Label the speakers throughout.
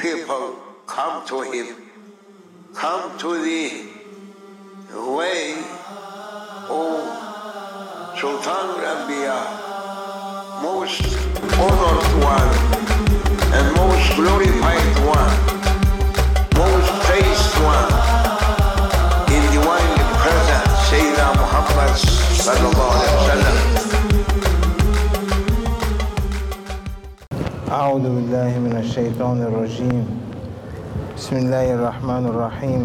Speaker 1: people come to him, come to the way of Sultan Rabbia, most honored one and most glorified one, most praised one in divine presence, Sayyidina Muhammad
Speaker 2: أعوذ بالله من الشيطان الرجيم بسم الله الرحمن الرحيم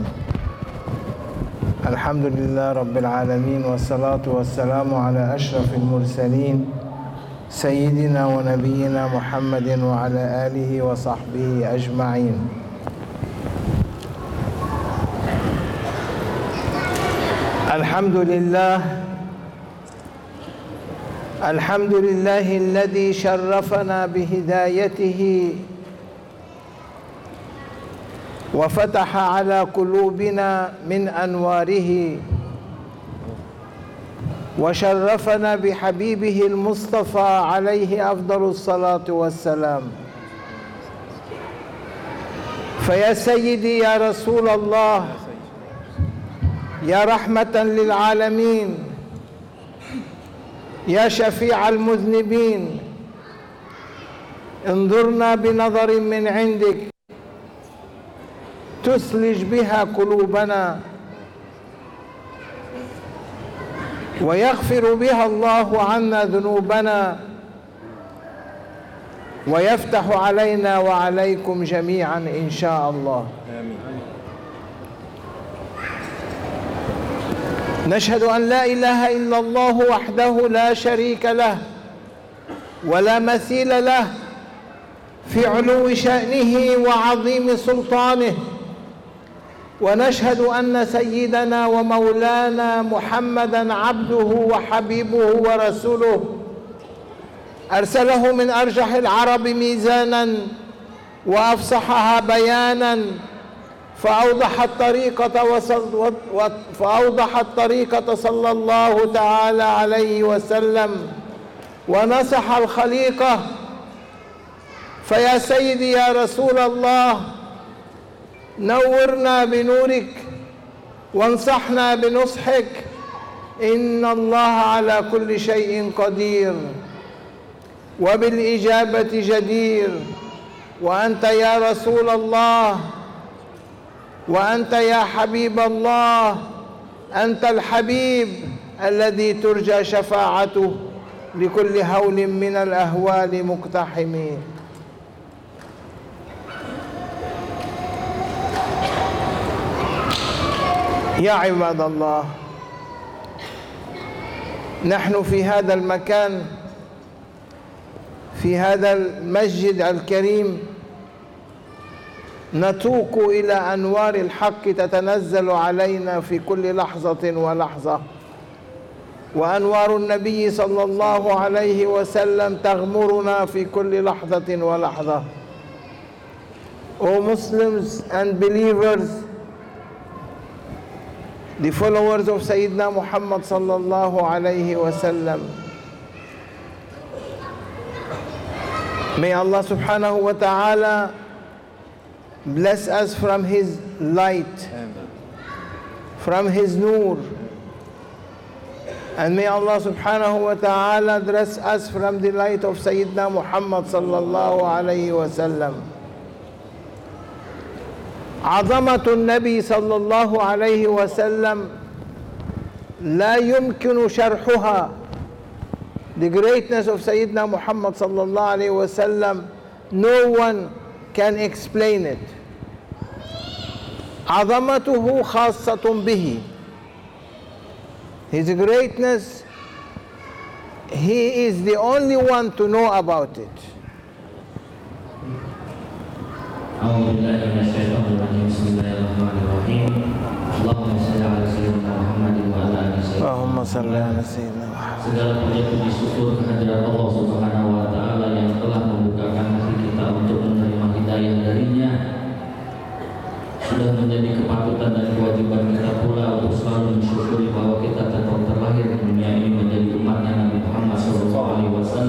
Speaker 2: الحمد لله رب العالمين والصلاة والسلام على أشرف المرسلين سيدنا ونبينا محمد وعلى آله وصحبه أجمعين الحمد لله الحمد لله الذي شرفنا بهدايته وفتح على قلوبنا من أنواره وشرفنا بحبيبه المصطفى عليه أفضل الصلاة والسلام فيا سيدي يا رسول الله يا رحمة للعالمين يا شفيع المذنبين انظرنا بنظر من عندك تثلج بها قلوبنا ويغفر بها الله عنا ذنوبنا ويفتح علينا وعليكم جميعا إن شاء الله آمين نشهد أن لا إله إلا الله وحده لا شريك له ولا مثيل له في علو شأنه وعظيم سلطانه ونشهد أن سيدنا ومولانا محمدًا عبده وحبيبه ورسوله أرسله من أرجح العرب ميزانًا وأفصحها بيانًا فأوضحت و... فأوضح الطريقة صلى الله تعالى عليه وسلم ونصح الخليقة فيا سيدي يا رسول الله نورنا بنورك وانصحنا بنصحك إن الله على كل شيء قدير وبالإجابة جدير وأنت يا رسول الله وأنت يا حبيب الله أنت الحبيب الذي ترجى شفاعته لكل هول من الأهوال مقتحمين يا عباد الله نحن في هذا المكان في هذا المسجد الكريم نتوق إلى أنوار الحق تتنزل علينا في كل لحظة ولحظة وأنوار النبي صلى الله عليه وسلم تغمرنا في كل لحظة ولحظة O Muslims and believers the followers of Sayyidina Muhammad sallallahu alayhi wasallam. May Allah subhanahu wa ta'ala Bless us from His light, Amen. from His nur. And may Allah subhanahu wa ta'ala dress us from the light of Sayyidina Muhammad sallallahu alayhi wa sallam. عظمة النبي صلى الله عليه وسلم لا يمكن شرحها The greatness of Sayyidina Muhammad sallallahu alayhi عليه وسلم, no one can explain it. عظمته خاصة به. His greatness, he is the only one to know about it. أعوذ بالله من الشيطان الرجيم بسم الله الرحمن الرحيم اللهم صل على سيدنا محمد وعلى آله وصحبه اللهم صل على سيدنا محمد segala
Speaker 3: puji syukur kehadirat Allah bersyukuri bahwa kita tetap terlahir di dunia ini menjadi umatnya Nabi Muhammad SAW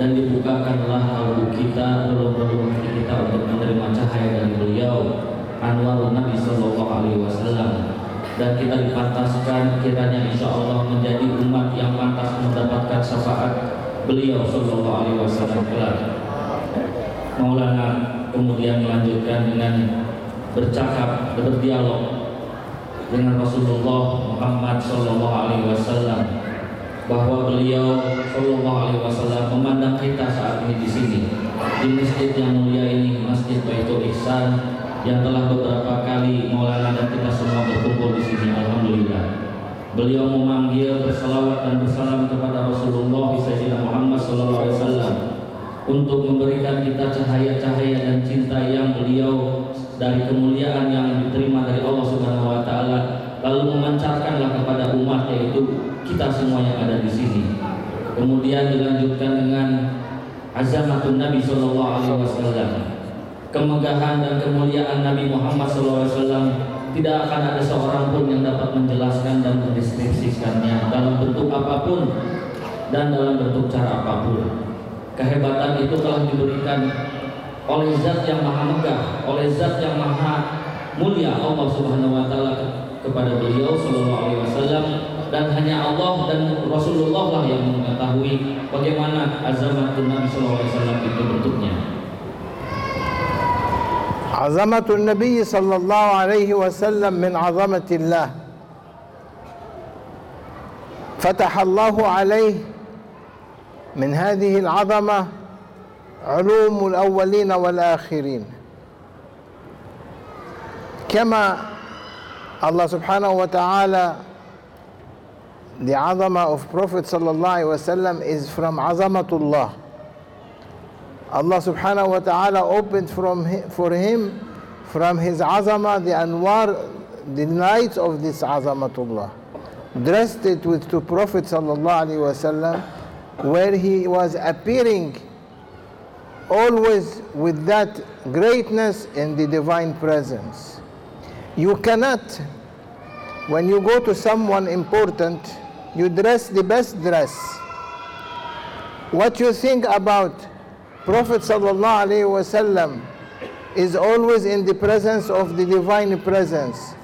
Speaker 3: dan dibukakanlah kalbu kita relung hati kita untuk menerima cahaya dari beliau Anwar Nabi Shallallahu Alaihi Wasallam dan kita dipantaskan kiranya insya Allah menjadi umat yang pantas mendapatkan syafaat beliau Shallallahu Alaihi Wasallam kelak. Maulana kemudian melanjutkan dengan bercakap berdialog dengan Rasulullah Muhammad Shallallahu Alaihi Wasallam bahwa beliau Shallallahu Alaihi Wasallam memandang kita saat ini di sini di masjid yang mulia ini Masjid Baitul Ihsan yang telah beberapa kali Maulana dan kita semua berkumpul di sini Alhamdulillah beliau memanggil bersalawat dan bersalam kepada Rasulullah Sayyidina Muhammad Shallallahu Alaihi Wasallam untuk memberikan kita cahaya-cahaya dan cinta yang beliau dari kemuliaan yang diterima dari Allah lalu memancarkanlah kepada umat yaitu kita semua yang ada di sini. Kemudian dilanjutkan dengan azamatun Nabi Shallallahu Alaihi Wasallam, kemegahan dan kemuliaan Nabi Muhammad Shallallahu Alaihi Wasallam tidak akan ada seorang pun yang dapat menjelaskan dan mendeskripsikannya dalam bentuk apapun dan dalam bentuk cara apapun. Kehebatan itu telah diberikan oleh Zat yang Maha Megah, oleh Zat yang Maha Mulia Allah Subhanahu wa taala kepada beliau Shallallahu Alaihi Wasallam dan hanya Allah dan Rasulullah lah yang mengetahui bagaimana azamatun Nabi Shallallahu Alaihi Wasallam itu bentuknya. عظمة
Speaker 2: النبي صلى الله عليه وسلم من عظمة الله فتح الله عليه من هذه العظمة علوم الأولين والآخرين كما Allah subhanahu wa ta'ala, the azama of Prophet sallallahu wasallam is from azamatullah. Allah subhanahu wa ta'ala opened from, for him from his azama, the anwar, the light of this azamatullah. Dressed it with to Prophet sallallahu wasallam where he was appearing always with that greatness in the divine presence. You cannot, when you go to someone important, you dress the best dress. What you think about Prophet وسلم, is always in the presence of the divine presence,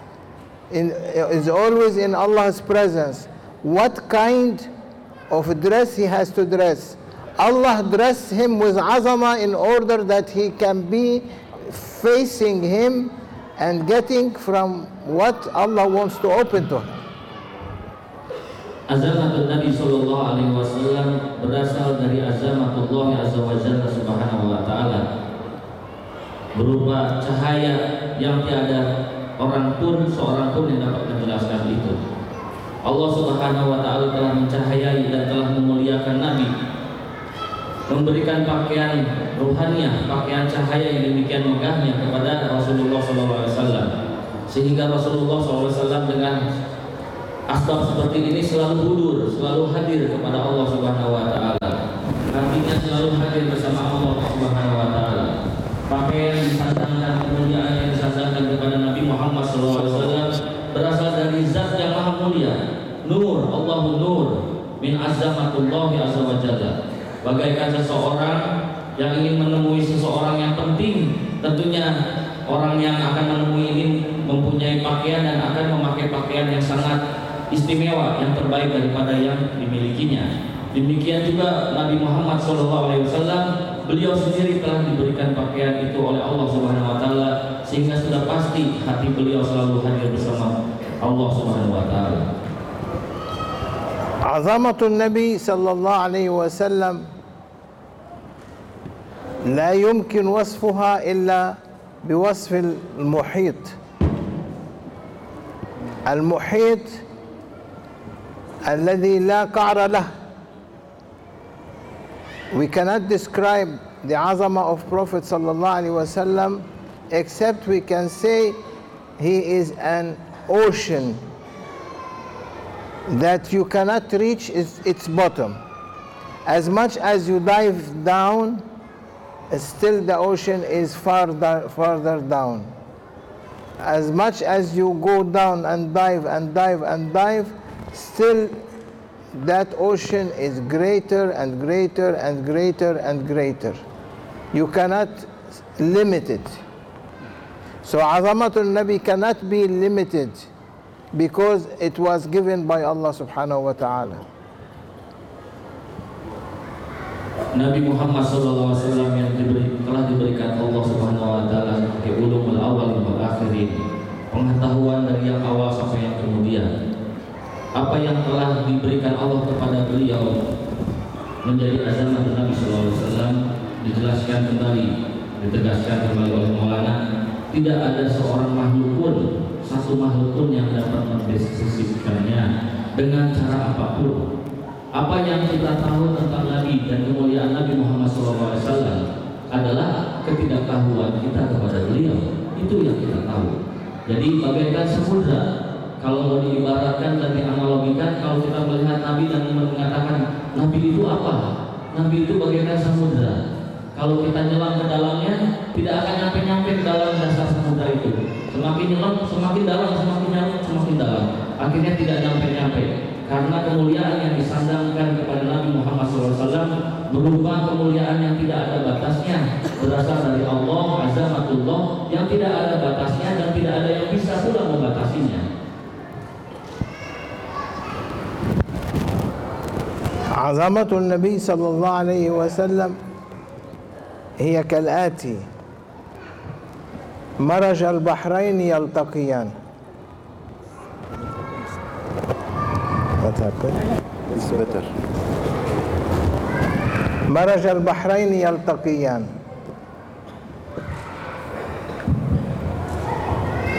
Speaker 2: in, is always in Allah's presence. What kind of dress he has to dress? Allah dressed him with azama in order that he can be facing him and getting from what Allah wants to open to him.
Speaker 3: Azamatul Nabi Shallallahu Alaihi Wasallam berasal dari azamatullah azza wajalla subhanahu wa taala berupa cahaya yang tiada orang pun seorang pun yang dapat menjelaskan itu. Allah Subhanahu wa taala telah mencahayai dan memberikan pakaian rohania, pakaian cahaya yang demikian megahnya kepada Rasulullah SAW. Sehingga Rasulullah SAW dengan asbab seperti ini selalu hudur, selalu hadir kepada Allah Subhanahu Wa Taala. Artinya selalu hadir bersama Allah Subhanahu Wa Taala. Pakaian disandangkan kemuliaan yang disandangkan kepada Nabi Muhammad SAW berasal dari Zat yang Maha Mulia, Nur, Allahun Nur, min azamatullahi azza wa jalla bagaikan seseorang yang ingin menemui seseorang yang penting tentunya orang yang akan menemui ini mempunyai pakaian dan akan memakai pakaian yang sangat istimewa yang terbaik daripada yang dimilikinya demikian juga Nabi Muhammad SAW beliau sendiri telah diberikan pakaian itu oleh Allah Subhanahu Wa Taala sehingga sudah pasti hati beliau selalu hadir bersama Allah Subhanahu Wa Taala.
Speaker 2: Azamatul Nabi Sallallahu Alaihi Wasallam. لا يمكن وصفها إلا بوصف المحيط المحيط الذي لا قعر له we cannot describe the azama of Prophet sallallahu عليه وسلم except we can say he is an ocean that you cannot reach its bottom as much as you dive down still the ocean is farther, farther down. As much as you go down and dive and dive and dive, still that ocean is greater and greater and greater and greater. You cannot limit it. So Azamatul Nabi cannot be limited because it was given by Allah subhanahu wa ta'ala.
Speaker 3: Nabi Muhammad SAW yang diberi, telah diberikan Allah Subhanahu Wa Taala ke ulumul awal wal akhirin pengetahuan dari yang awal sampai yang kemudian apa yang telah diberikan Allah kepada beliau menjadi azamah Nabi SAW dijelaskan kembali ditegaskan kembali oleh Maulana tidak ada seorang makhluk pun satu makhluk pun yang dapat mendeskripsikannya dengan cara apapun apa yang kita tahu tentang Nabi dan kemuliaan Nabi Muhammad SAW adalah ketidaktahuan kita kepada beliau. Itu yang kita tahu. Jadi bagaikan samudra kalau diibaratkan dan dianalogikan kalau kita melihat Nabi dan mengatakan Nabi itu apa? Nabi itu bagaikan samudra. Kalau kita nyelam ke dalamnya tidak akan nyampe-nyampe ke dalam dasar samudra itu. Semakin nyelam, semakin dalam, semakin nyelam, semakin dalam. Akhirnya tidak nyampe-nyampe. karena kemuliaan yang disandangkan kepada Nabi Muhammad SAW berupa kemuliaan yang tidak ada batasnya berasal dari Allah azamatullah yang tidak ada batasnya dan tidak ada yang bisa pula membatasinya عظمة
Speaker 2: النبي صلى الله عليه وسلم هي كالآتي مرج البحرين يلتقيان what
Speaker 4: happened. It's better.
Speaker 2: مرج البحرين يلتقيان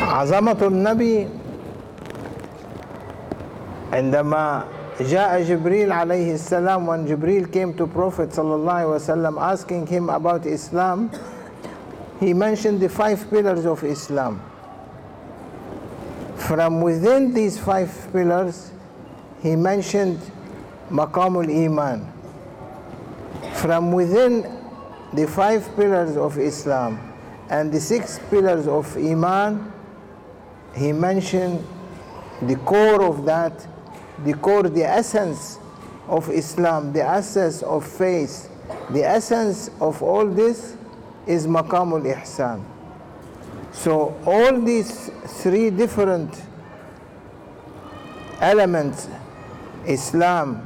Speaker 2: عظمة النبي عندما جاء جبريل عليه السلام when جبريل came to Prophet صلى الله عليه وسلم asking him about Islam he mentioned the five pillars of Islam from within these five pillars he mentioned Maqamul Iman. From within the five pillars of Islam and the six pillars of Iman, he mentioned the core of that, the core, the essence of Islam, the essence of faith, the essence of all this is Maqamul Ihsan. So all these three different elements Islam,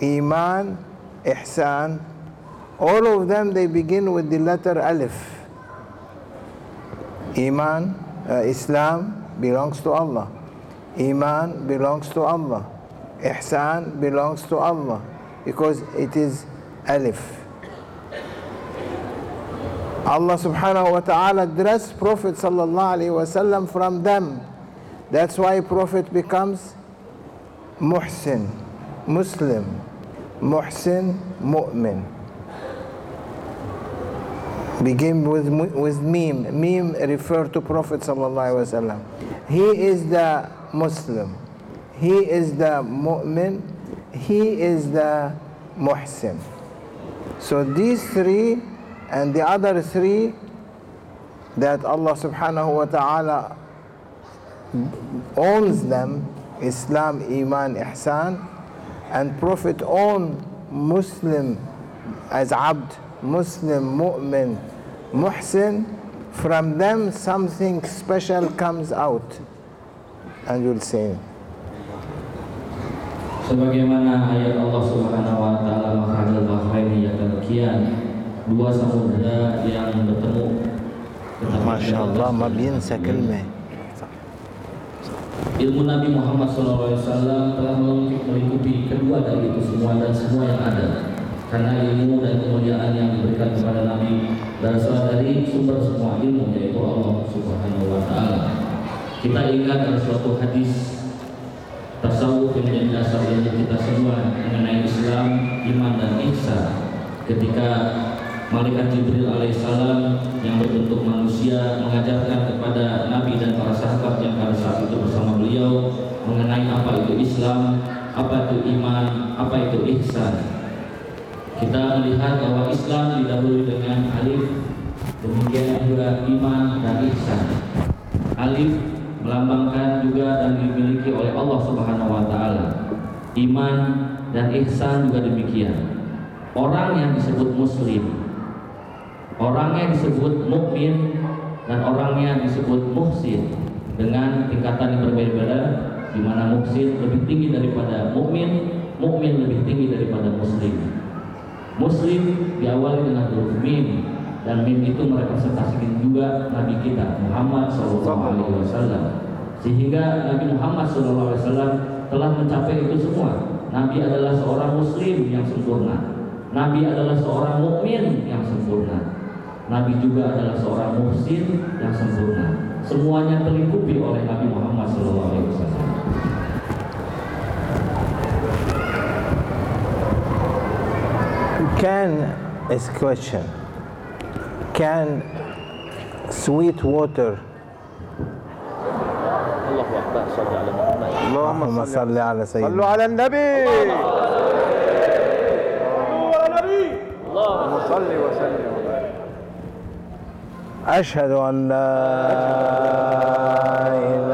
Speaker 2: Iman, Ihsan, all of them they begin with the letter Alif. Iman, uh, Islam belongs to Allah. Iman belongs to Allah. Ihsan belongs to Allah because it is Alif. Allah subhanahu wa ta'ala dressed Prophet sallallahu alayhi wa from them. That's why Prophet becomes Muhsin, Muslim, Muhsin, Mu'min. Begin with, with Mim. Mim refer to Prophet ﷺ. He is the Muslim. He is the Mu'min. He is the Muhsin. So these three and the other three that Allah subhanahu wa ta'ala owns them Islam, Iman, Ihsan and Prophet own Muslim as Abd, Muslim, Mu'min, Muhsin from them something special comes out and you'll say
Speaker 3: sebagaimana ayat Allah Subhanahu wa taala menghadir bahraini yatalaqiyan dua samudra yang bertemu Masya Allah, ma بينسى كلمة Ilmu Nabi Muhammad SAW telah melingkupi kedua dari itu semua dan semua yang ada karena ilmu dan kemuliaan yang diberikan kepada Nabi berasal dari sumber semua ilmu yaitu Allah Subhanahu wa taala. Kita ingat ada suatu hadis tasawuf yang menjadi dasar ilmu kita semua mengenai Islam, iman dan ihsan. Ketika Malaikat Jibril alaihissalam yang berbentuk manusia mengajarkan kepada Nabi dan para sahabat yang pada mengenai apa itu Islam, apa itu iman, apa itu ihsan. Kita melihat bahwa Islam didahului dengan alif, demikian juga iman dan ihsan. Alif melambangkan juga dan dimiliki oleh Allah Subhanahu wa taala. Iman dan ihsan juga demikian. Orang yang disebut muslim, orangnya disebut mukmin dan orangnya disebut muhsin dengan tingkatan yang berbeda-beda di mana muksin lebih tinggi daripada mukmin, mukmin lebih tinggi daripada muslim. Muslim diawali dengan huruf mim dan mim itu merepresentasikan juga Nabi kita Muhammad SAW sehingga Nabi Muhammad SAW telah mencapai itu semua. Nabi adalah seorang muslim yang sempurna. Nabi adalah seorang mukmin yang sempurna. Nabi juga adalah seorang muhsin yang sempurna. Semuanya terlingkupi oleh Nabi Muhammad SAW.
Speaker 2: كان is question. Can sweet water اللهم صل على سيدنا صلوا على النبي صلوا على النبي اللهم صل وسلم أشهد أن لا إله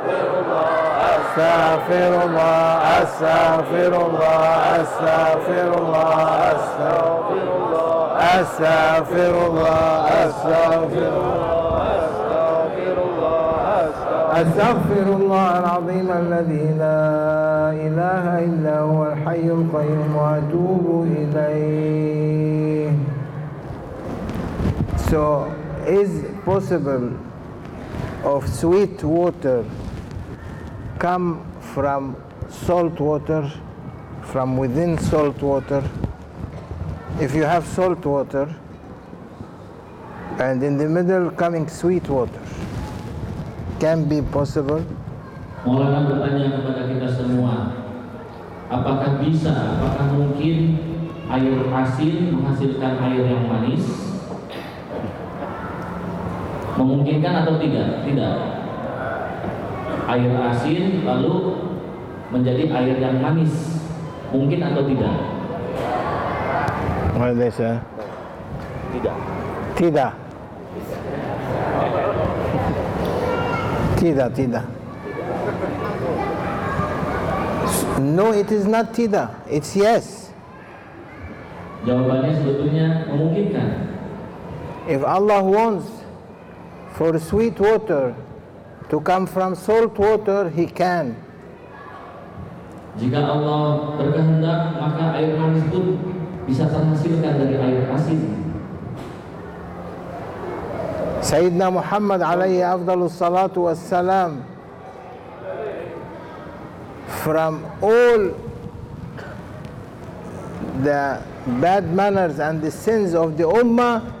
Speaker 2: أستغفر الله أستغفر الله أستغفر الله أستغفر الله أستغفر الله أستغفر الله العظيم الذي لا إله إلا هو الحي القيوم وأتوب إليه So is possible of sweet water come from salt water, from within salt water. If you have salt water, and in the middle coming sweet water, can be possible.
Speaker 3: Maulana bertanya kepada kita semua, apakah bisa, apakah mungkin air asin menghasilkan air yang manis? Memungkinkan atau tidak? Tidak. air asin lalu menjadi air yang manis mungkin atau tidak
Speaker 2: Malaysia. tidak tidak tidak tidak no it is not tidak it's yes
Speaker 3: jawabannya sebetulnya memungkinkan
Speaker 2: if Allah wants for sweet water to come from salt water, he can.
Speaker 3: Jika Allah berkehendak, maka air manis pun bisa terhasilkan dari air asin. سيدنا
Speaker 2: محمد عليه أفضل الصلاة والسلام from all the bad manners and the sins of the Ummah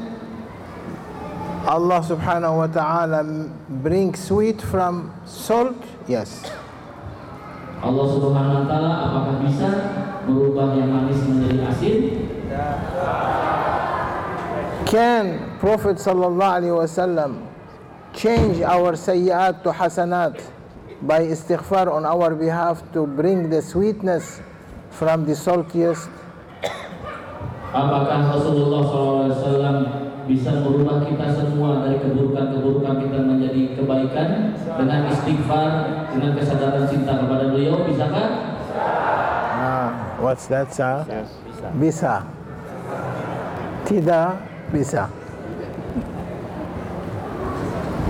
Speaker 2: Allah subhanahu wa ta'ala bring sweet from salt? Yes.
Speaker 3: Allah subhanahu wa ta'ala apakah bisa merubah yang manis menjadi asin?
Speaker 2: Can Prophet sallallahu alaihi wasallam change our sayyat to hasanat by istighfar on our behalf to bring the sweetness from the saltiest? Apakah
Speaker 3: Rasulullah sallallahu alaihi wasallam bisa merubah kita semua dari keburukan-keburukan kita menjadi kebaikan dengan istighfar, dengan kesadaran cinta kepada beliau, bisa Nah,
Speaker 2: what's that, sir? Bisa. bisa. Tidak bisa.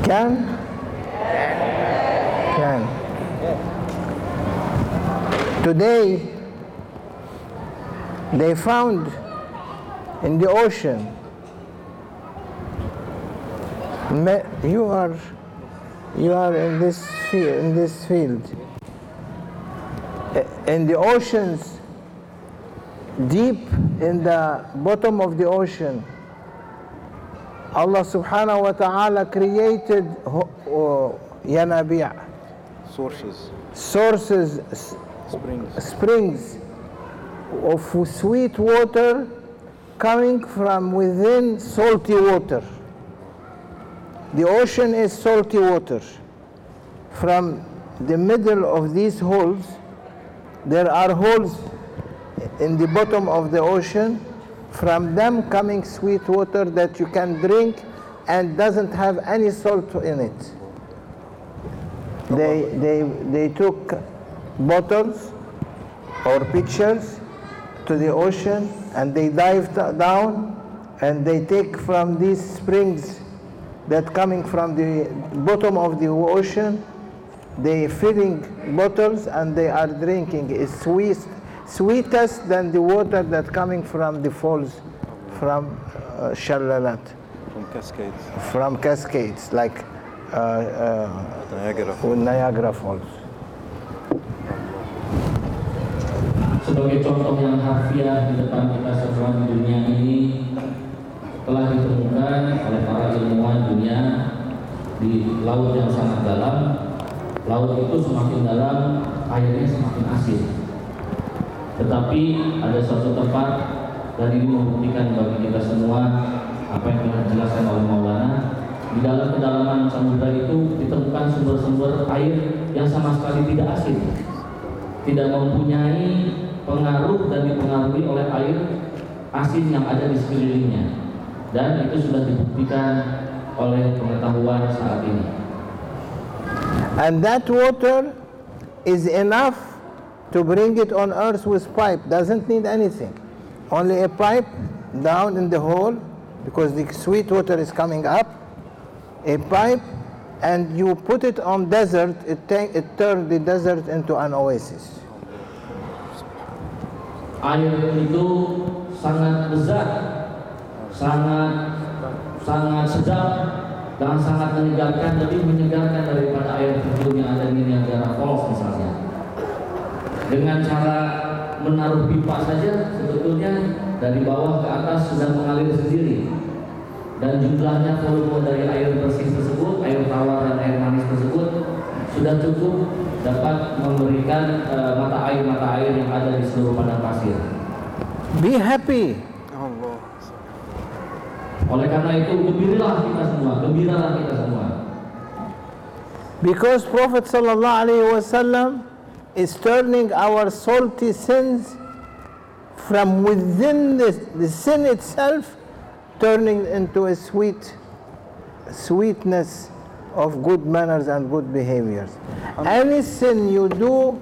Speaker 2: Can? Can. Today, they found in the ocean you are you are in this field, in this field eh, in the oceans deep in the bottom of the ocean Allah subhanahu wa ta'ala created yanabi'
Speaker 4: sources
Speaker 2: sources
Speaker 4: springs
Speaker 2: springs of sweet water coming from within salty water the ocean is salty water. From the middle of these holes, there are holes in the bottom of the ocean, from them coming sweet water that you can drink and doesn't have any salt in it. They, they, they took bottles or pictures to the ocean and they dive down and they take from these springs that coming from the bottom of the ocean they filling bottles and they are drinking it's sweet sweetest than the water that coming from the falls from uh, Shalalat.
Speaker 4: From cascades.
Speaker 2: From cascades, like uh, uh, Niagara, Falls. Niagara Falls.
Speaker 3: Sebagai contoh yang harfiah di depan kita semua di dunia ini telah ditemukan oleh para di laut yang sangat dalam laut itu semakin dalam airnya semakin asin tetapi ada suatu tempat dan ini membuktikan bagi kita semua apa yang telah dijelaskan oleh Maulana di dalam kedalaman samudra itu ditemukan sumber-sumber air yang sama sekali tidak asin tidak mempunyai pengaruh dan dipengaruhi oleh air asin yang ada di sekelilingnya dan itu sudah dibuktikan oleh pengetahuan saat ini.
Speaker 2: And that water is enough to bring it on earth with pipe, doesn't need anything. Only a pipe down in the hole because the sweet water is coming up, a pipe, and you put it on desert, it, take, it turns the desert into an oasis.
Speaker 3: Air itu sangat besar, sangat sangat sedap dan sangat menyegarkan lebih menyegarkan daripada air terjun yang ada di Niagara Falls misalnya dengan cara menaruh pipa saja sebetulnya dari bawah ke atas sudah mengalir sendiri dan jumlahnya volume dari air bersih tersebut air tawar dan air manis tersebut sudah cukup dapat memberikan uh, mata air mata air yang ada di seluruh padang pasir
Speaker 2: be happy
Speaker 3: Oleh karena itu gembiralah kita semua, gembiralah kita semua.
Speaker 2: Because Prophet sallallahu alaihi wasallam is turning our salty sins from within the, the sin itself turning into a sweet sweetness of good manners and good behaviors. Any sin you do,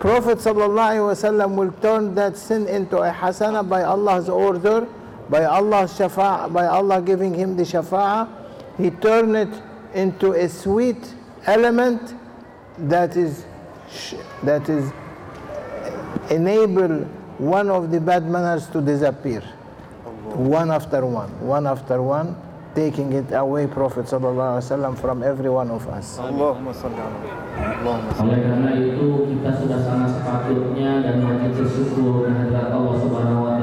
Speaker 2: Prophet sallallahu alaihi wasallam will turn that sin into a hasana by Allah's order by Allah's shafa, by Allah giving him the shafa'a, he turned it into a sweet element that is that is enable one of the bad manners to disappear one after one one after one taking it away prophet sallallahu alaihi wasallam, from every one of us Allahumma oleh karena itu kita sudah sangat sepatutnya dan wajib bersyukur
Speaker 3: kehadirat Allah subhanahu wa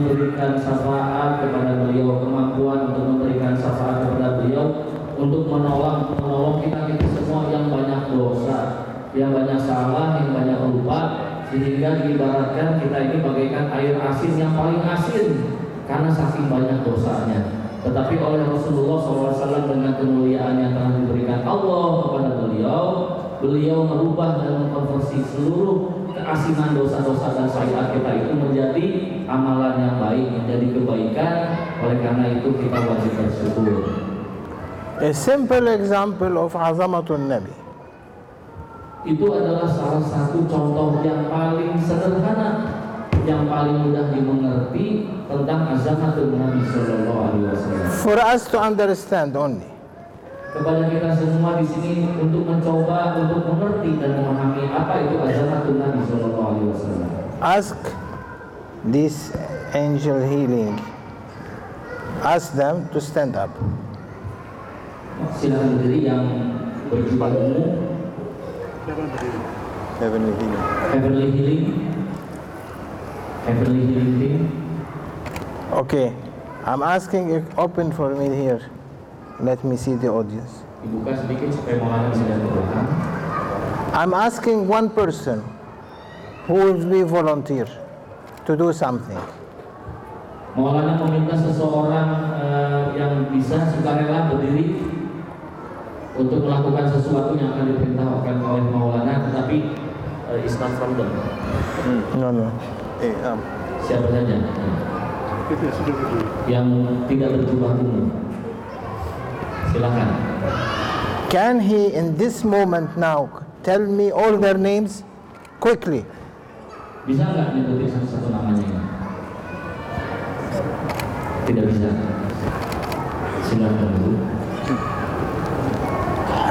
Speaker 3: memberikan syafaat kepada beliau, kemampuan untuk memberikan syafaat kepada beliau untuk menolong menolong kita kita semua yang banyak dosa, yang banyak salah, yang banyak lupa sehingga diibaratkan kita ini bagaikan air asin yang paling asin karena saking banyak dosanya. Tetapi oleh Rasulullah SAW dengan kemuliaan yang telah diberikan Allah kepada beliau, beliau merubah dan mengkonversi seluruh pengasinan dosa-dosa dan syaitan kita itu menjadi amalan yang baik, menjadi kebaikan. Oleh karena itu kita wajib bersyukur.
Speaker 2: A simple example of azamatun Nabi.
Speaker 3: Itu adalah salah satu contoh yang paling sederhana, yang paling mudah dimengerti tentang azamatun Nabi Shallallahu Alaihi Wasallam.
Speaker 2: For us to understand only.
Speaker 3: kepada kita semua di sini untuk mencoba untuk mengerti dan memahami apa itu azamatun Nabi Sallallahu Alaihi Wasallam.
Speaker 2: Ask this angel healing. Ask them to stand up.
Speaker 3: Silakan berdiri yang berjumpa Heavenly healing.
Speaker 4: Heavenly healing.
Speaker 3: Heavenly healing. Okay, I'm asking
Speaker 2: if open for me here. Let me see the audience. Dibuka sedikit supaya Maulana bisa lihat I'm asking one person who will be volunteer to do something. Maulana meminta seseorang uh, yang bisa sukarela berdiri untuk melakukan sesuatu yang akan diperintahkan oleh Maulana, tetapi uh, it's not from them. Hmm. No, no.
Speaker 3: Eh, um. Siapa saja? Yang tidak
Speaker 2: berjubah kuno. Silakan. Can he in this moment now tell me all their names quickly? Bisa nggak nyebutin satu-satu namanya? Tidak bisa. Silakan dulu.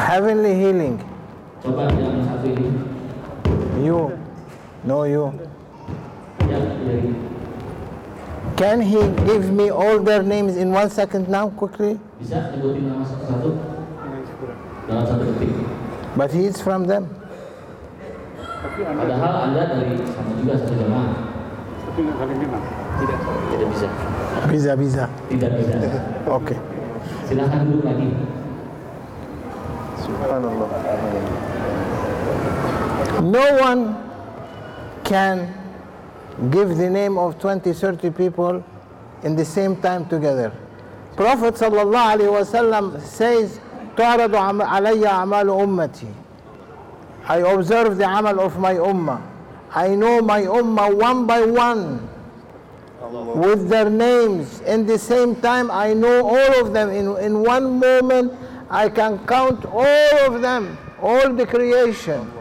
Speaker 2: Heavenly healing. Coba yang satu ini. You. No you. Ya, ya. Can he give me all their names in one second now quickly? Bisa nyebutin nama satu-satu? Dalam satu detik. But he is from them. Padahal
Speaker 3: anda dari sama juga satu jamaah. Tapi Tidak. Tidak bisa. Bisa bisa.
Speaker 2: Tidak bisa. Oke. Okay. Silahkan duduk lagi.
Speaker 4: Subhanallah.
Speaker 2: No one can give the name of 20, 30 people in the same time together. Prophet وسلم, says, تعرض علي أعمال أمتي. I observe the amal of my ummah. I know my ummah one by one with their names. In the same time, I know all of them. In, in one moment, I can count all of them, all the creation.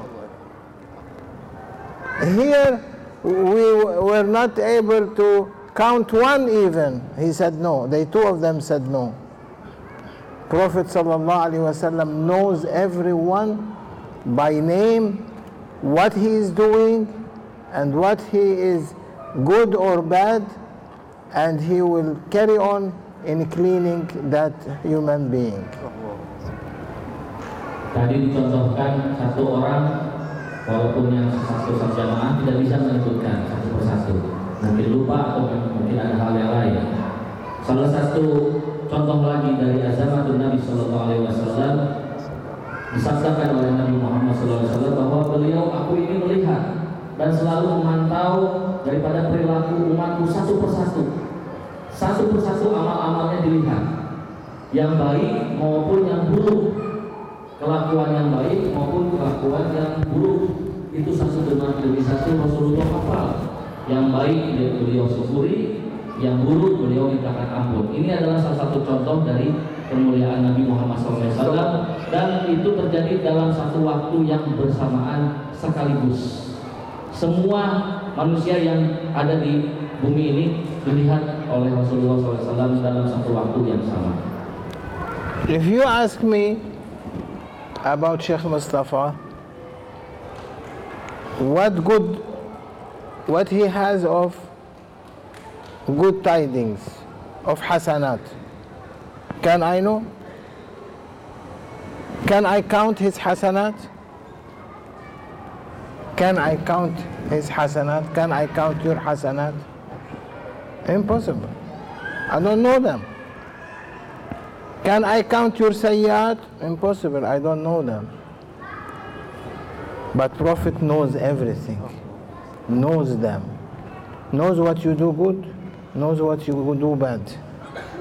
Speaker 2: Here, we were not able to Count one even. He said no. They two of them said no. Prophet ﷺ knows everyone by name, what he is doing, and what he is good or bad, and he will carry on in cleaning that human being. Tadi dicontohkan satu orang
Speaker 3: walaupun yang satu jamaah tidak bisa menyebutkan satu persatu. mungkin lupa atau mungkin ada hal yang lain. Salah satu contoh lagi dari azamatun Nabi Shallallahu Alaihi Wasallam disaksikan oleh Nabi Muhammad Alaihi Wasallam bahwa beliau aku ini melihat dan selalu memantau daripada perilaku umatku satu persatu satu persatu amal-amalnya dilihat yang baik maupun yang buruk kelakuan yang baik maupun kelakuan yang buruk itu satu dengan demi satu Rasulullah hafal yang baik beliau syukuri yang buruk beliau mintakan ampun ini adalah salah satu contoh dari kemuliaan Nabi Muhammad SAW dan itu terjadi dalam satu waktu yang bersamaan sekaligus semua manusia yang ada di bumi ini dilihat oleh Rasulullah SAW
Speaker 2: dalam satu waktu yang sama if you ask me about Sheikh Mustafa what good what he has of good tidings, of hasanat. Can I know? Can I count his hasanat? Can I count his hasanat? Can I count your hasanat? Impossible. I don't know them. Can I count your sayyat? Impossible. I don't know them. But Prophet knows everything knows them, knows what you do good, knows what you do bad,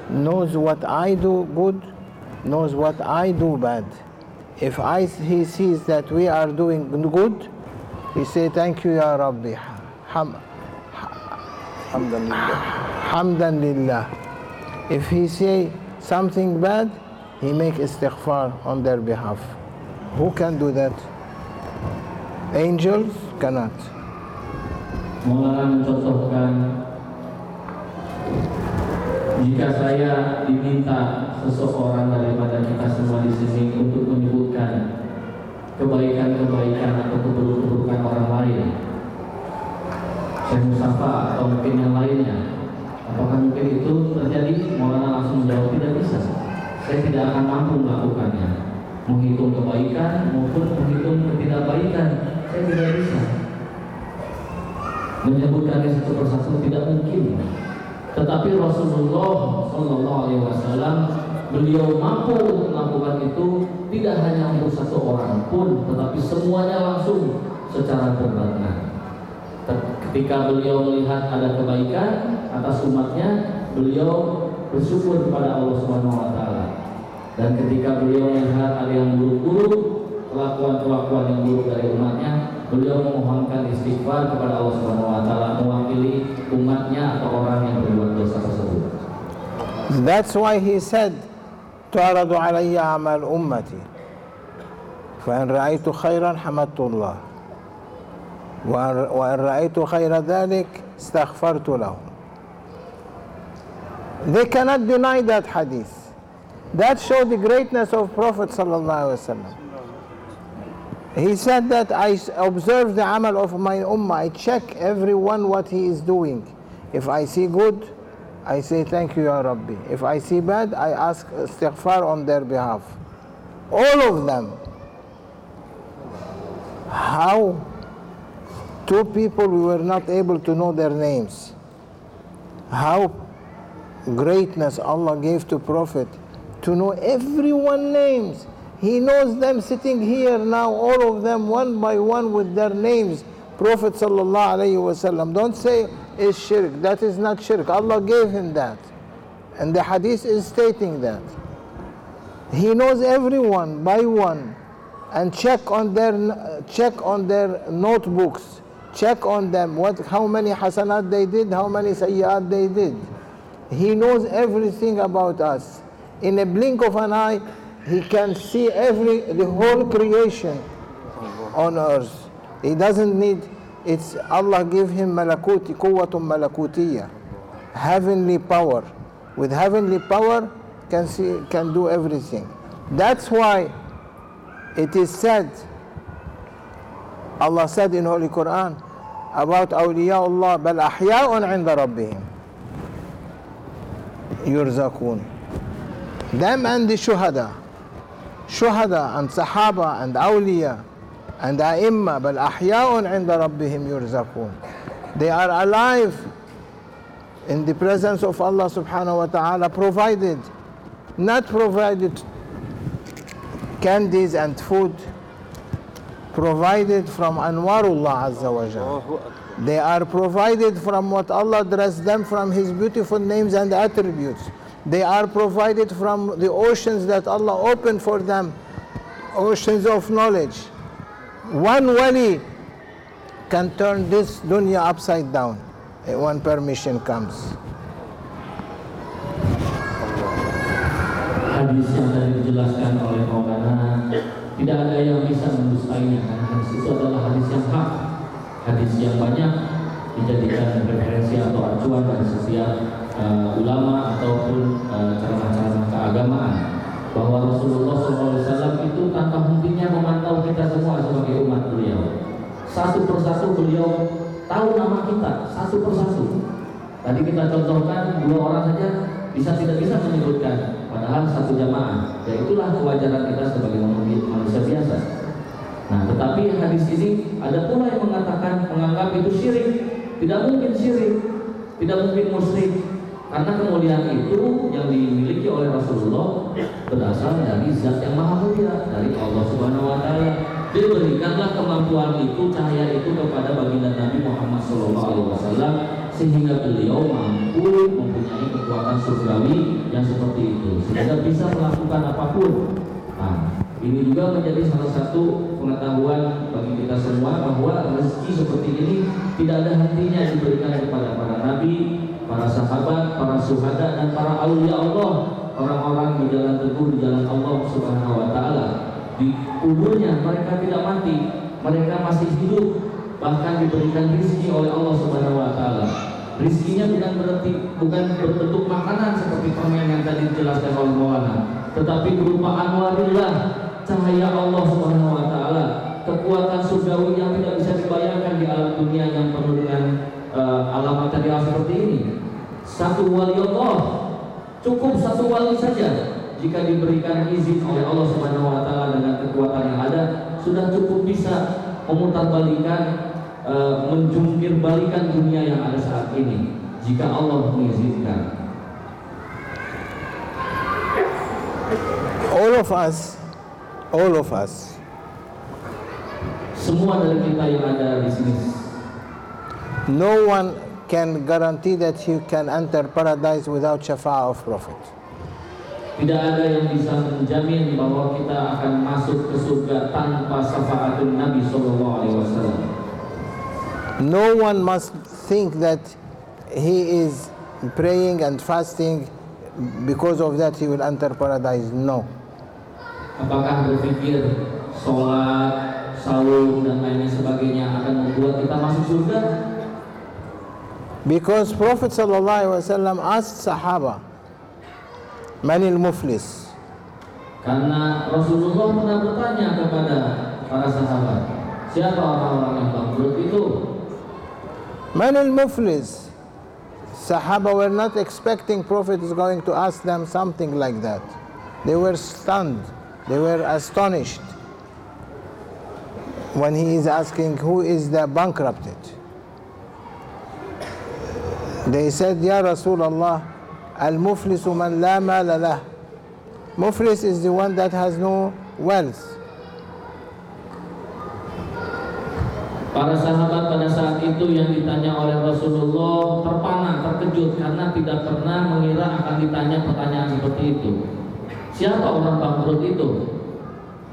Speaker 2: knows what I do good, knows what I do bad. If I, he sees that we are doing good, he say thank you ya Rabbi. Ham, Hamdan lillah. If he say something bad, he make istighfar on their behalf. Who can do that? Angels cannot.
Speaker 3: Maulana mencontohkan jika saya diminta seseorang daripada kita semua di sini untuk menyebutkan kebaikan-kebaikan atau keburukan orang lain saya Mustafa atau mungkin yang lainnya apakah mungkin itu terjadi Maulana langsung jawab tidak bisa saya tidak akan mampu melakukannya menghitung kebaikan maupun menyebutkan satu persatu tidak mungkin. Tetapi Rasulullah Shallallahu Alaihi Wasallam beliau mampu melakukan itu tidak hanya untuk satu orang pun, tetapi semuanya langsung secara berbarengan. Ketika beliau melihat ada kebaikan atas umatnya, beliau bersyukur kepada Allah Subhanahu Wa Taala. Dan ketika beliau melihat ada yang buruk-buruk, kelakuan-kelakuan yang buruk dari umatnya, Beliau memohonkan istighfar kepada Allah Subhanahu wa taala mewakili
Speaker 2: umatnya atau orang yang berbuat dosa tersebut. That's why he said تعرض علي أعمال أمتي فإن رأيت خيرا حمدت الله وإن رأيت خير ذلك استغفرت له They cannot deny that hadith. That showed the greatness of Prophet صلى الله عليه وسلم He said that I observe the amal of my ummah. I check everyone what he is doing. If I see good, I say thank you, Ya Rabbi. If I see bad, I ask istighfar on their behalf. All of them. How? Two people we were not able to know their names. How greatness Allah gave to Prophet to know everyone names he knows them sitting here now, all of them one by one with their names. Prophet wasallam. Don't say is shirk. That is not shirk. Allah gave him that. And the hadith is stating that. He knows everyone by one. And check on their check on their notebooks. Check on them what how many hasanat they did, how many sayyat they did. He knows everything about us. In a blink of an eye, he can see every the whole creation on earth. He doesn't need it's Allah give him malakuti, quwwatum malakutiya, heavenly power. With heavenly power can see can do everything. That's why it is said Allah said in Holy Quran about awliyaullah bal ahya'un 'inda rabbihim Yurzakun. them and the shuhada shuhada and sahaba and awliya and Aima, but going to bal ahya'un rabbihim yurzaqun they are alive in the presence of Allah subhanahu wa ta'ala provided not provided candies and food provided from anwarullah azza wa jalla they are provided from what Allah dressed them from his beautiful names and attributes they are provided from the oceans that Allah opened for them, oceans of knowledge. One wali can turn this dunya upside down eh, One permission comes.
Speaker 3: Hadis yang tadi dijelaskan oleh Maulana tidak ada yang bisa mendustainya. Hadis itu adalah hadis yang hak, hadis yang banyak dijadikan referensi atau acuan dan setiap uh, ulama ataupun eh, ceramah-ceramah uh, keagamaan bahwa Rasulullah SAW itu tanpa hentinya memantau kita semua sebagai umat beliau. Satu persatu beliau tahu nama kita, satu persatu. Tadi kita contohkan dua orang saja bisa tidak bisa menyebutkan, padahal satu jamaah. Ya itulah kewajaran kita sebagai manusia biasa. Nah, tetapi hadis ini ada pula yang mengatakan menganggap itu syirik. Tidak mungkin syirik, tidak mungkin musyrik, karena kemuliaan itu yang dimiliki oleh Rasulullah ya. berasal dari zat yang maha mulia, dari Allah Subhanahu wa taala. Diberikanlah kemampuan itu, cahaya itu kepada baginda Nabi Muhammad SAW sehingga beliau mampu mempunyai kekuatan surgawi yang seperti itu sehingga bisa melakukan apapun. Nah, ini juga menjadi salah satu pengetahuan bagi kita semua bahwa rezeki seperti ini tidak ada hentinya diberikan kepada para nabi, para sahabat, para suhada dan para aulia Allah, orang-orang di jalan teguh di jalan Allah Subhanahu wa taala. Di kuburnya mereka tidak mati, mereka masih hidup, bahkan diberikan rezeki oleh Allah Subhanahu wa taala. Rizkinya bukan berarti bukan berbentuk makanan seperti permen yang tadi dijelaskan oleh Maulana, tetapi berupa anwarillah, cahaya Allah Subhanahu wa taala, kekuatan surgawi yang tidak bisa dibayangkan di alam dunia yang penuh dengan uh, eh, alamat tadi seperti ini. Satu wali Allah cukup satu wali saja jika diberikan izin oleh Allah Subhanahu wa taala dengan kekuatan yang ada sudah cukup bisa memutarbalikan uh, eh, menjungkir balikan dunia yang ada saat ini jika Allah mengizinkan
Speaker 2: all of us all of us
Speaker 3: semua dari kita yang ada di sini
Speaker 2: No one can guarantee that you can enter paradise without shafa'a of prophet. Tidak ada yang bisa menjamin bahwa kita akan masuk ke surga tanpa syafaatun Nabi sallallahu alaihi wasallam. No one must think that he is praying and fasting because of that he will enter paradise. No. Apakah berpikir sholat, sahur dan lainnya sebagainya akan membuat kita masuk surga? Because Prophet ﷺ asked Sahaba, Manil Muflis. Karena Rasulullah pernah bertanya kepada para sahabat, siapa orang-orang yang bangkrut itu? Muflis. Sahaba were not expecting Prophet is going to ask them something like that. They were stunned. They were astonished when he is asking who is the bankrupted. They said, Ya Rasulullah, Al-Muflisu man la mala lah. Muflis is the one that has no wealth.
Speaker 3: Para sahabat pada saat itu yang ditanya oleh Rasulullah terpana, terkejut karena tidak pernah mengira akan ditanya pertanyaan seperti itu. Siapa orang bangkrut itu?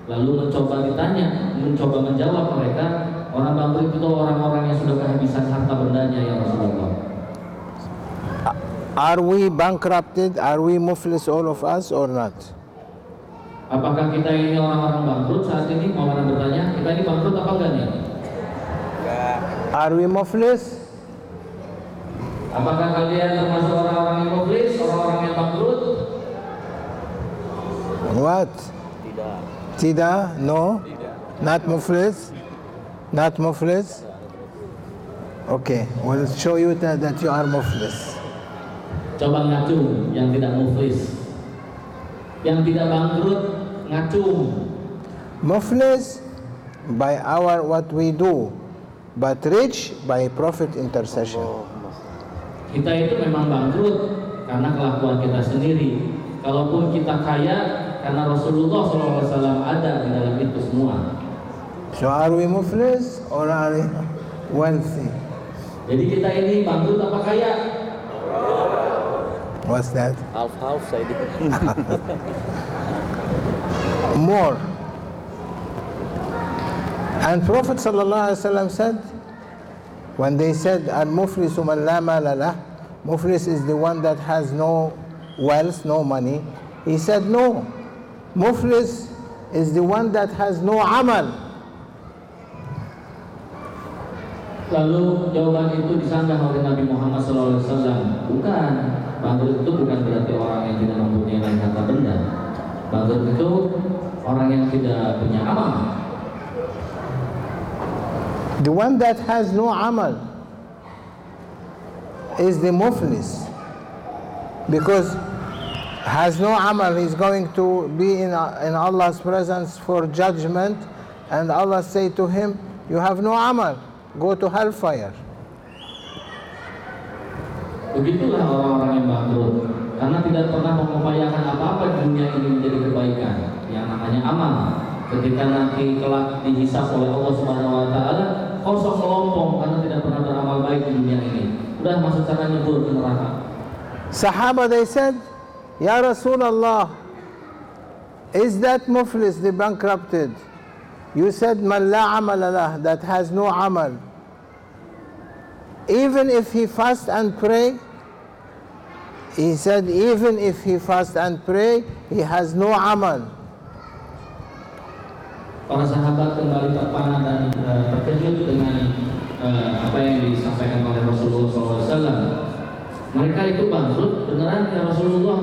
Speaker 3: Lalu mencoba ditanya, mencoba menjawab mereka, orang bangkrut itu orang-orang yang sudah kehabisan harta bendanya ya Rasulullah.
Speaker 2: Are we bankrupted? Are we muflis all of us or not?
Speaker 3: Apakah
Speaker 2: kita ini orang-orang bangkrut saat ini? Mau mana bertanya, kita ini bangkrut apa enggak nih? Are we muflis? Apakah kalian termasuk orang-orang yang muflis, orang-orang yang bangkrut? What? Tidak. Tidak? No? Tidak. Not muflis? Not muflis? Okay, we'll show you that, that you are muflis.
Speaker 3: coba ngacung yang tidak muflis yang tidak bangkrut ngacung
Speaker 2: muflis by our what we do but rich by profit intercession
Speaker 3: kita itu memang bangkrut karena kelakuan kita sendiri kalaupun kita kaya karena Rasulullah SAW ada di dalam itu semua so are
Speaker 2: we muflis or are we wealthy
Speaker 3: jadi kita ini bangkrut apa kaya
Speaker 2: What's that? Half half I did. More. And Prophet ﷺ said, when they said, Al Muflis la malala, Muflis is the one that has no wealth, no money. He said, No. Muflis is the one that has no amal.
Speaker 3: Lalu jawaban itu disanggah oleh Nabi Muhammad SAW. Bukan, bangkrut itu bukan berarti orang yang tidak mempunyai lain benda bangkrut itu
Speaker 2: orang yang tidak punya amal the one that has no amal is the muflis because has no amal is going to be in, in Allah's presence for judgment and Allah say to him you have no amal go to hellfire
Speaker 3: Begitulah orang-orang yang bangkrut karena tidak pernah mengupayakan apa-apa di dunia ini menjadi kebaikan yang namanya amal. Ketika nanti kelak dihisap oleh Allah Subhanahu wa taala, kosong melompong karena tidak pernah beramal baik di dunia ini. Udah masuk sana nyebur ke neraka.
Speaker 2: Sahaba they said, "Ya Rasulullah, is that muflis the bankrupted?" You said, "Man la amal lah, that has no amal." Even if he fast and pray, He said, even if he fast and pray, he has no amal. Para sahabat kembali terpana dan uh, terkejut dengan uh, apa yang disampaikan oleh Rasulullah SAW. Mereka itu bangkrut beneran ya Rasulullah.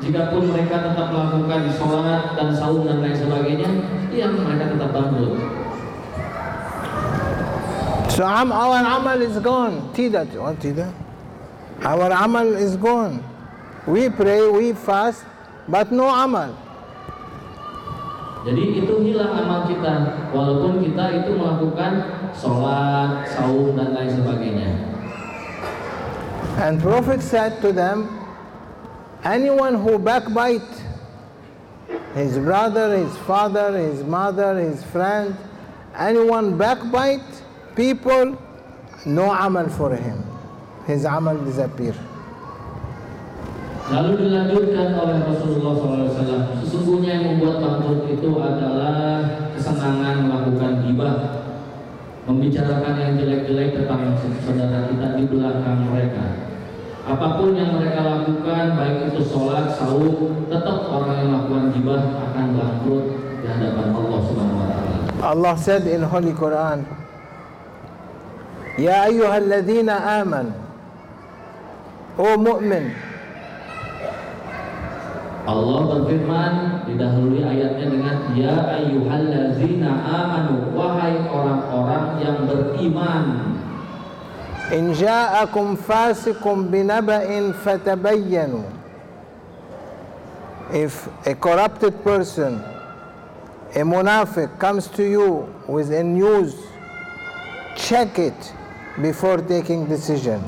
Speaker 2: Jika pun mereka tetap melakukan sholat dan saum dan lain sebagainya, iya mereka tetap bangkrut. So our amal is gone. Tidak, oh, tidak. Our amal is gone. We pray, we fast, but no amal. Jadi itu hilang amal kita, walaupun kita itu melakukan sholat, saum dan lain sebagainya. And Prophet said to them, anyone who backbite his brother, his father, his mother, his friend, anyone backbite people, no amal for him. his amal disappear.
Speaker 3: Lalu dilanjutkan oleh Rasulullah SAW Sesungguhnya yang membuat bangkrut itu adalah Kesenangan melakukan gibah Membicarakan yang jelek-jelek tentang saudara kita di belakang mereka Apapun yang mereka lakukan Baik itu sholat, sahur, Tetap orang yang melakukan gibah akan
Speaker 2: bangkrut Di hadapan Allah Subhanahu Wa Taala.
Speaker 3: Allah
Speaker 2: said in Holy Quran Ya ayuhal ladina amanu O mukmin.
Speaker 3: Allah berfirman didahului ayatnya dengan ya ayyuhallazina amanu wahai orang-orang yang beriman. In
Speaker 2: ja'akum fasikum binaba'in fatabayyanu. If a corrupted person, a munafiq comes to you with a news, check it before taking decision.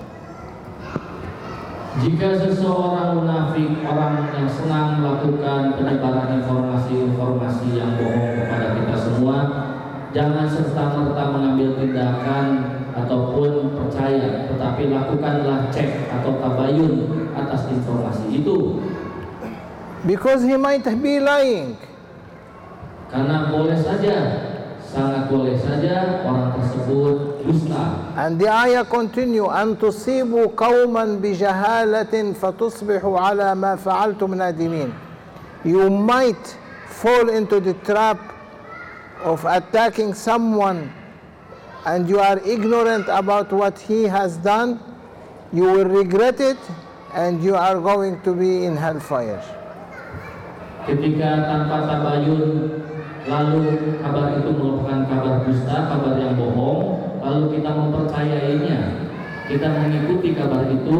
Speaker 3: Jika seseorang munafik orang yang senang melakukan penyebaran informasi-informasi yang bohong kepada kita semua, jangan serta-merta mengambil tindakan ataupun percaya, tetapi lakukanlah cek atau tabayun atas informasi itu.
Speaker 2: Because he might be lying.
Speaker 3: Karena boleh saja, sangat boleh saja orang tersebut
Speaker 2: And the ayah continue أن تصيبوا قوما بجهالة فتصبحوا على ما فعلتم نادمين You might fall into the trap of attacking someone and you are ignorant about what he has done you will regret it and you are going to be in hellfire ketika tanpa tabayun
Speaker 3: lalu kabar itu merupakan kabar dusta kabar yang bohong lalu kita mempercayainya, kita mengikuti kabar itu,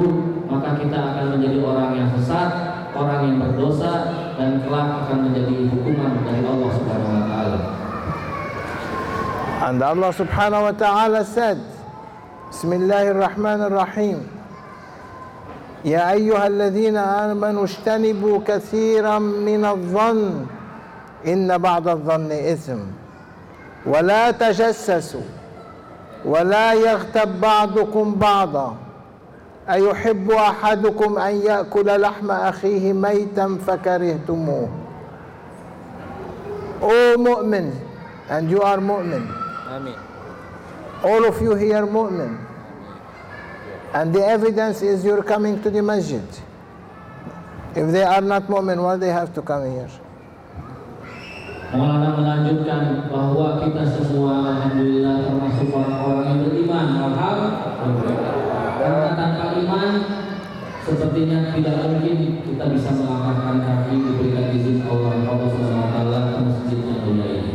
Speaker 3: maka kita akan menjadi orang yang sesat, orang yang berdosa, dan kelak akan menjadi hukuman dari Allah Subhanahu wa Ta'ala.
Speaker 2: And Allah Subhanahu wa Ta'ala said, Bismillahirrahmanirrahim. يا أيها الذين آمنوا اجتنبوا كثيرا من الظن إن بعض الظن إثم ولا تجسسوا ولا يغتب بعضكم بعضا أيحب أحدكم أن يأكل لحم أخيه ميتا فكرهتموه أو مؤمن and you are مؤمن Amen. All of you here مؤمن And the evidence is you're coming to the masjid If they are not مؤمن why they have to come here? Allah melanjutkan bahwa kita semua Alhamdulillah termasuk orang-orang Sepertinya tidak mungkin kita bisa melangkahkan kaki diberikan izin Allah Allah SWT ke masjid yang mulia ini.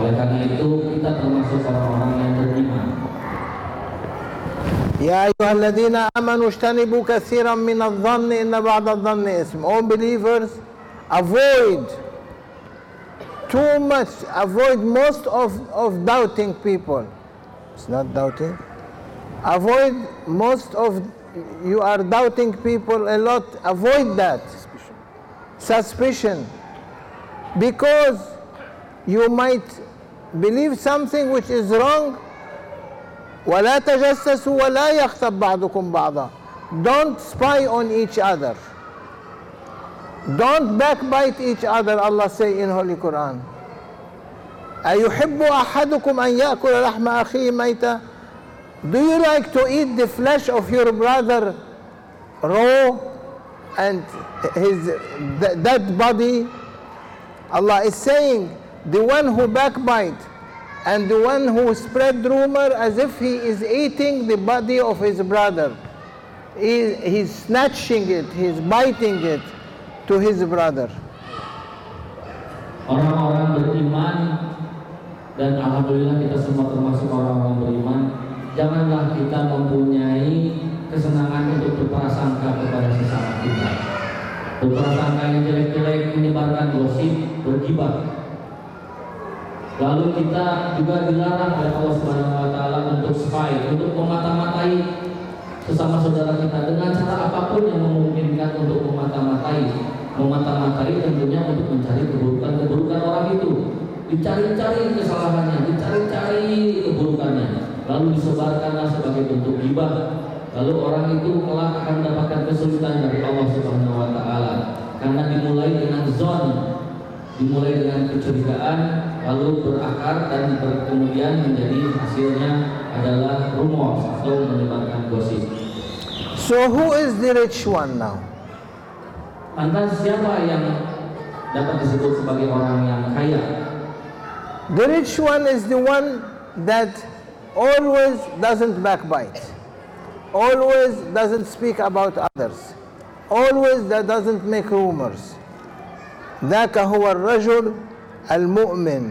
Speaker 2: Oleh karena itu kita termasuk orang-orang yang beriman. يا أيها الذين آمنوا اجتنبوا كثيرا من الظن إن بعض الظن All believers avoid too much avoid most of, of doubting people It's not doubting avoid most of you are doubting people a lot. Avoid that. Suspicion. Suspicion. Because you might believe something which is wrong. ولا تجسسوا ولا يختب بعضكم بعضا. Don't spy on each other. Don't backbite each other, Allah say in Holy Quran. أيحب أحدكم أن يأكل لحم أخيه ميتا do you like to eat the flesh of your brother raw and his dead body? Allah is saying, the one who backbite and the one who spread rumor as if he is eating the body of his brother. He, he's snatching it, he's biting it to his brother. Orang-orang beriman
Speaker 3: dan alhamdulillah kita semua termasuk orang-orang beriman janganlah kita mempunyai kesenangan untuk berprasangka kepada sesama kita. Berprasangka yang jelek-jelek menyebarkan gosip, bergibah. Lalu kita juga dilarang oleh Allah Subhanahu wa taala untuk spy, untuk memata-matai sesama saudara kita dengan cara apapun yang memungkinkan untuk memata-matai. Memata-matai tentunya untuk mencari keburukan-keburukan orang itu. Dicari-cari kesalahannya, dicari-cari keburukannya lalu disebarkanlah sebagai bentuk gibah. lalu orang itu telah akan mendapatkan kesulitan dari Allah Subhanahu wa taala karena dimulai dengan zon dimulai dengan kecurigaan lalu berakar dan ber, kemudian menjadi hasilnya adalah rumor atau menyebarkan gosip so who is the rich one now lantas siapa yang dapat disebut sebagai orang yang kaya
Speaker 2: the rich one is the one that always doesn't backbite, always doesn't speak about others, always that doesn't make rumors. ذاك هو الرجل المؤمن.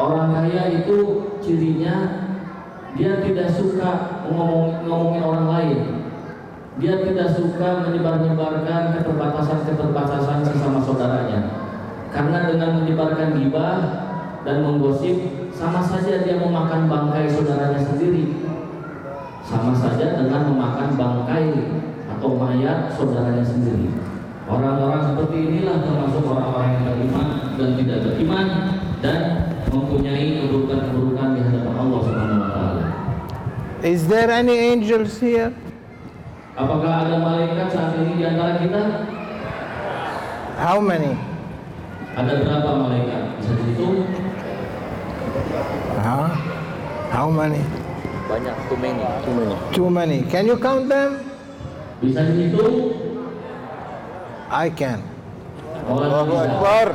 Speaker 3: Orang kaya itu cirinya dia tidak suka ngomong, ngomongin orang lain. Dia tidak suka menyebar-nyebarkan keterbatasan-keterbatasan sesama saudaranya. Karena dengan menyebarkan gibah dan menggosip sama saja dia memakan bangkai saudaranya sendiri sama saja dengan memakan bangkai atau mayat saudaranya sendiri orang-orang seperti inilah termasuk orang-orang yang beriman dan tidak beriman dan mempunyai keburukan-keburukan di hadapan Allah Subhanahu wa taala
Speaker 2: Is there any angels here?
Speaker 3: Apakah ada malaikat saat ini di antara kita?
Speaker 2: How many?
Speaker 3: Ada berapa malaikat? Bisa dihitung?
Speaker 2: Huh? How many?
Speaker 3: Banyak, too many.
Speaker 2: Too many. Too many. Can you count them? Bisa dihitung? I can. Allahu Akbar.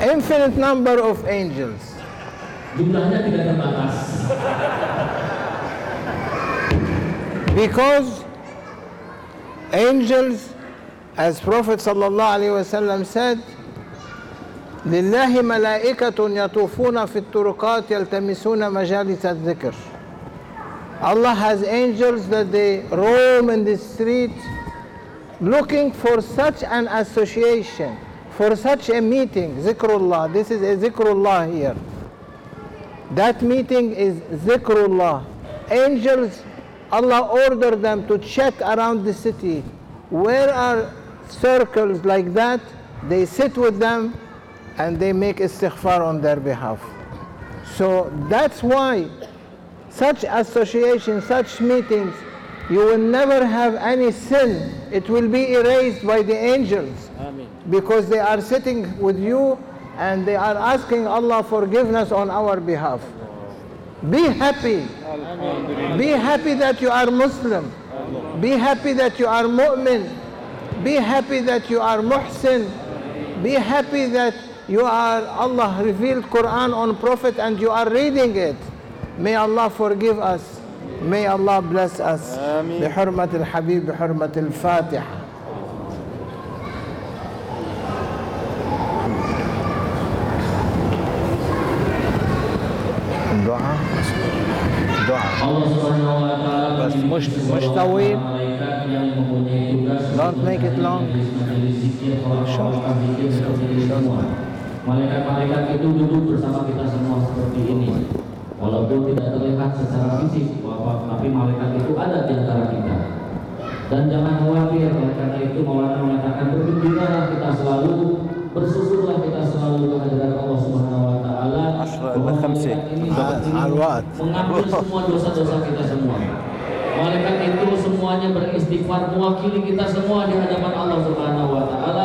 Speaker 2: Infinite number of angels.
Speaker 3: Jumlahnya tidak terbatas.
Speaker 2: Because angels, as Prophet sallallahu alaihi wasallam said, لله ملائكة يطوفون في الطرقات يلتمسون مجالس الذكر Allah has angels that they roam in the street looking for such an association, for such a meeting, zikrullah. This is a zikrullah here. That meeting is zikrullah. Angels, Allah ordered them to check around the city. Where are circles like that? They sit with them and they make istighfar on their behalf. So that's why such associations, such meetings, you will never have any sin. It will be erased by the angels. Amen. Because they are sitting with you and they are asking Allah forgiveness on our behalf. Be happy. Be happy that you are Muslim. Be happy that you are mu'min. Be happy that you are muhsin. Be happy that you are Allah revealed Quran on Prophet and you are reading it. May Allah forgive us. May Allah bless us. آمين. بحرمة الحبيب بحرمة الفاتحة. دعاء دعاء بس مش مش طويل Don't make it long. Short. Short.
Speaker 3: Malaikat-malaikat itu duduk bersama kita semua seperti ini. Walaupun tidak terlihat secara fisik, Bapak, tapi malaikat itu ada di antara kita. Dan jangan khawatir, oleh karena itu Maulana mengatakan berbicara kita selalu, bersusurlah kita selalu kehadiran Allah Subhanahu wa taala. Malaikat ini mengambil semua dosa-dosa kita semua. Malaikat itu semuanya beristighfar mewakili kita semua di hadapan Allah Subhanahu wa taala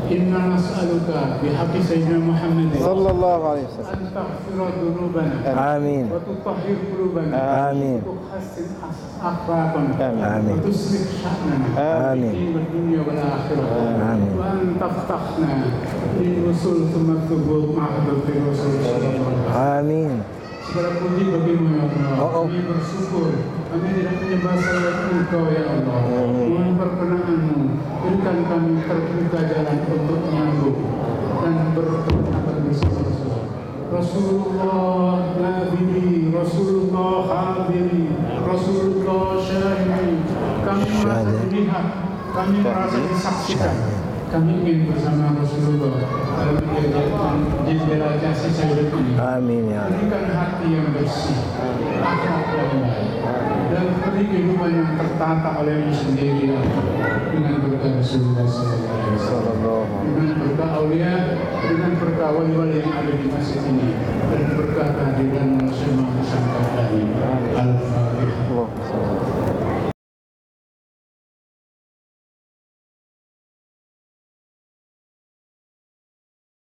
Speaker 2: إنا نسألك
Speaker 5: بحق سيدنا محمد
Speaker 2: صلى الله عليه وسلم
Speaker 5: أن تغفر ذنوبنا آمين وتطهر
Speaker 2: قلوبنا آمين وتحسن أخلاقنا آمين وتسلك شأننا آمين في الدنيا والآخرة آمين وأن
Speaker 5: تفتحنا للوصول ثم الثبوت مع حضرة الرسول صلى الله عليه وسلم آمين Sekarang bagimu ya Allah. Kami bersyukur. Kami tidak menyembah selain Engkau ya Allah.
Speaker 2: Mohon perkenaan
Speaker 5: izinkan kami terbuka jalan untuk menyambut dan berpercakapan bersama Rasulullah Nabi, Rasulullah Habib, Rasulullah Syahid. Kami merasa dilihat, kami merasa disaksikan kami ingin bersama Rasulullah dalam kegiatan di daerah sisa hidup ini. Amin ya. Berikan hati yang bersih, akhlak yang baik, dan beri kehidupan yang tertata oleh olehmu sendiri dengan berkah Rasulullah Sallallahu Dengan berkah Aulia, dengan berkah wali-wali yang ada di masjid ini, dan berkah kehadiran Rasulullah Sallallahu Alaihi Wasallam. Al-Fatihah.